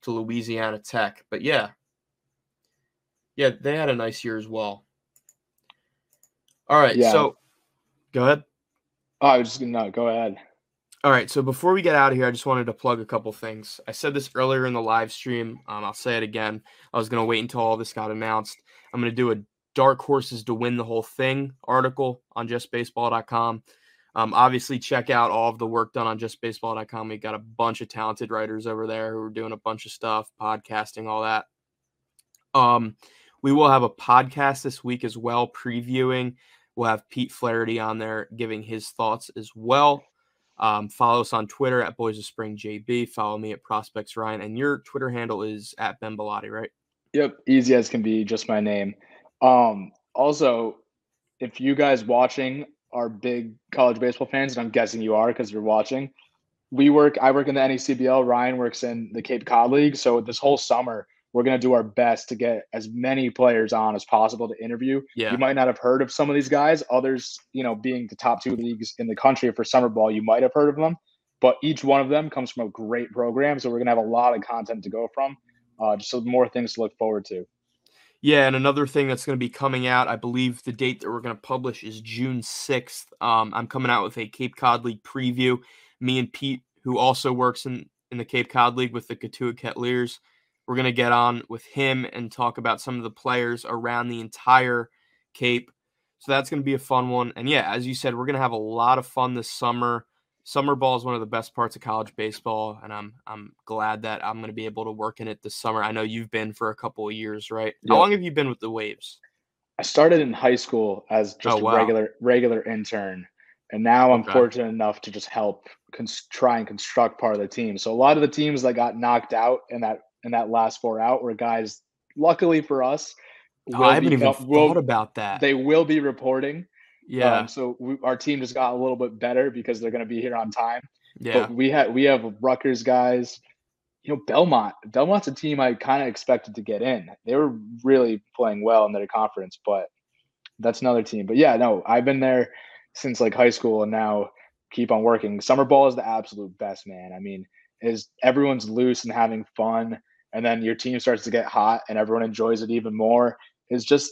to Louisiana Tech, but yeah, yeah, they had a nice year as well. All right, yeah. so go ahead. Oh, I was just gonna no, go ahead. All right, so before we get out of here, I just wanted to plug a couple things. I said this earlier in the live stream. Um, I'll say it again. I was going to wait until all this got announced. I'm going to do a dark horses to win the whole thing article on justbaseball.com. Um, obviously, check out all of the work done on justbaseball.com. We've got a bunch of talented writers over there who are doing a bunch of stuff, podcasting, all that. Um, we will have a podcast this week as well, previewing. We'll have Pete Flaherty on there giving his thoughts as well. Um, follow us on Twitter at Boys of Spring JB. Follow me at Prospects Ryan, and your Twitter handle is at Ben Bilotti, right? Yep, easy as can be, just my name. Um, also, if you guys watching are big college baseball fans, and I'm guessing you are because you're watching, we work. I work in the NECBL. Ryan works in the Cape Cod League. So this whole summer, we're going to do our best to get as many players on as possible to interview. Yeah. You might not have heard of some of these guys. Others, you know, being the top two leagues in the country for summer ball, you might have heard of them. But each one of them comes from a great program. So we're going to have a lot of content to go from. Uh, just so more things to look forward to. Yeah, and another thing that's going to be coming out, I believe the date that we're going to publish is June 6th. Um, I'm coming out with a Cape Cod League preview. Me and Pete, who also works in, in the Cape Cod League with the Cotuit Kettleers, we're going to get on with him and talk about some of the players around the entire Cape. So that's going to be a fun one. And yeah, as you said, we're going to have a lot of fun this summer. Summer ball is one of the best parts of college baseball, and I'm I'm glad that I'm going to be able to work in it this summer. I know you've been for a couple of years, right? How long have you been with the Waves? I started in high school as oh, just oh, wow. a regular regular intern, and now I'm okay. fortunate enough to just help cons- try and construct part of the team. So a lot of the teams that got knocked out in that in that last four out were guys, luckily for us, oh, I haven't be, even uh, thought will, about that. They will be reporting. Yeah. Um, so we, our team just got a little bit better because they're going to be here on time. Yeah. But we had we have Rutgers guys. You know, Belmont. Belmont's a team I kind of expected to get in. They were really playing well in their conference, but that's another team. But yeah, no, I've been there since like high school and now keep on working. Summer ball is the absolute best, man. I mean, is everyone's loose and having fun and then your team starts to get hot and everyone enjoys it even more is just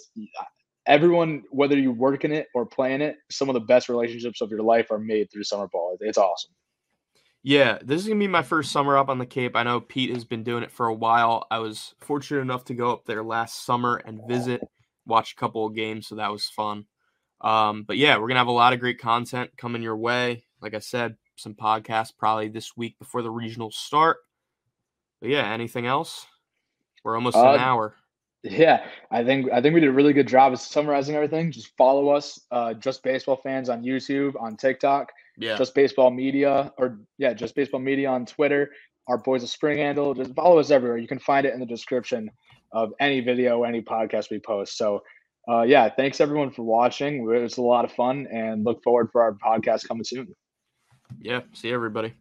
everyone whether you work in it or play in it some of the best relationships of your life are made through summer ball. It's awesome. Yeah this is gonna be my first summer up on the cape. I know pete has been doing it for a while. I was fortunate enough to go up there last summer and visit watch a couple of games so that was fun. Um, but yeah we're gonna have a lot of great content coming your way. Like i said some podcasts probably this week before the regionals start but yeah, anything else? We're almost uh, an hour. Yeah, I think I think we did a really good job of summarizing everything. Just follow us, uh, just baseball fans on YouTube, on TikTok, yeah, just baseball media, or yeah, just baseball media on Twitter. Our boys of spring handle. Just follow us everywhere. You can find it in the description of any video, any podcast we post. So, uh, yeah, thanks everyone for watching. It was a lot of fun, and look forward for our podcast coming soon. Yeah, see everybody.